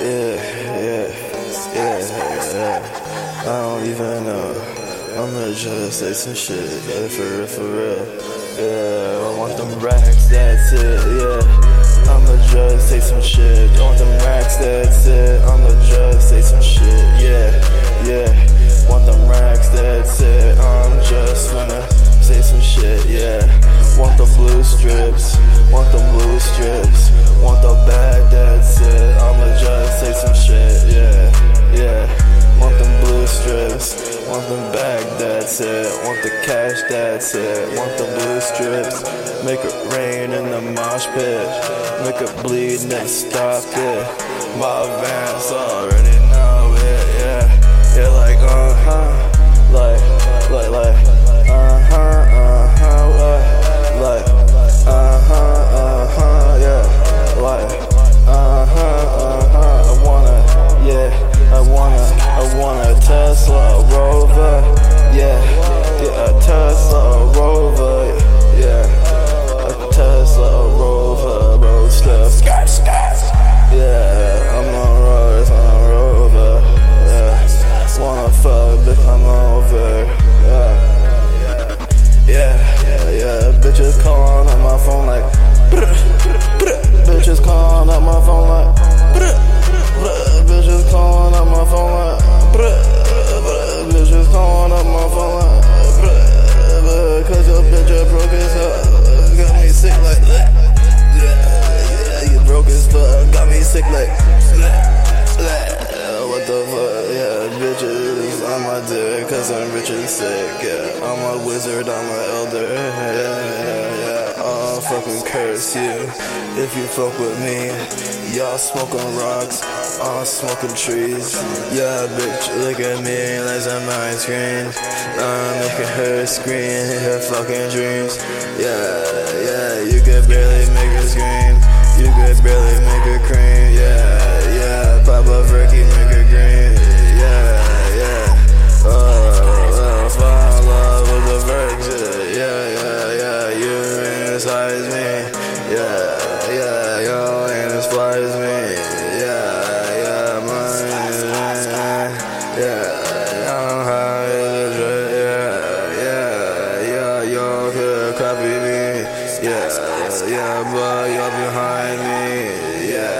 Yeah, yeah, yeah. I don't even know. I'ma just say some shit, yeah, for real, for real. Yeah, I want them racks, that's it, yeah. I'ma just say some shit. I want them racks, that's it. I'ma just say some shit, yeah, yeah. Want them racks, that's it. I'm just gonna say some shit, yeah. Want the blue strips, want the blue strips. Want the bag, that's it. Say some shit, yeah, yeah. Want them blue strips, want them bag, that's it. Want the cash, that's it. Want the blue strips, make it rain in the mosh pit. Make it bleed, never stop it. My advance already sick like. What the fuck? Yeah, bitches on my dick, cause I'm rich and sick. Yeah, I'm a wizard, I'm an elder. Yeah, yeah. I'll fucking curse you if you fuck with me. Y'all smoking rocks, I'm smoking trees. Yeah, bitch, look at me like I'm my screen. I'm making her scream her fucking dreams. Inside me. Yeah, yeah, yo, and it flies me. Yeah, yeah, mine. Yeah, I'm high as a. Yeah, yeah, yeah, y'all could copy me. Yeah, yeah, but y'all behind me. Yeah,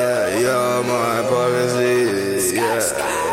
yeah, y'all my pockets.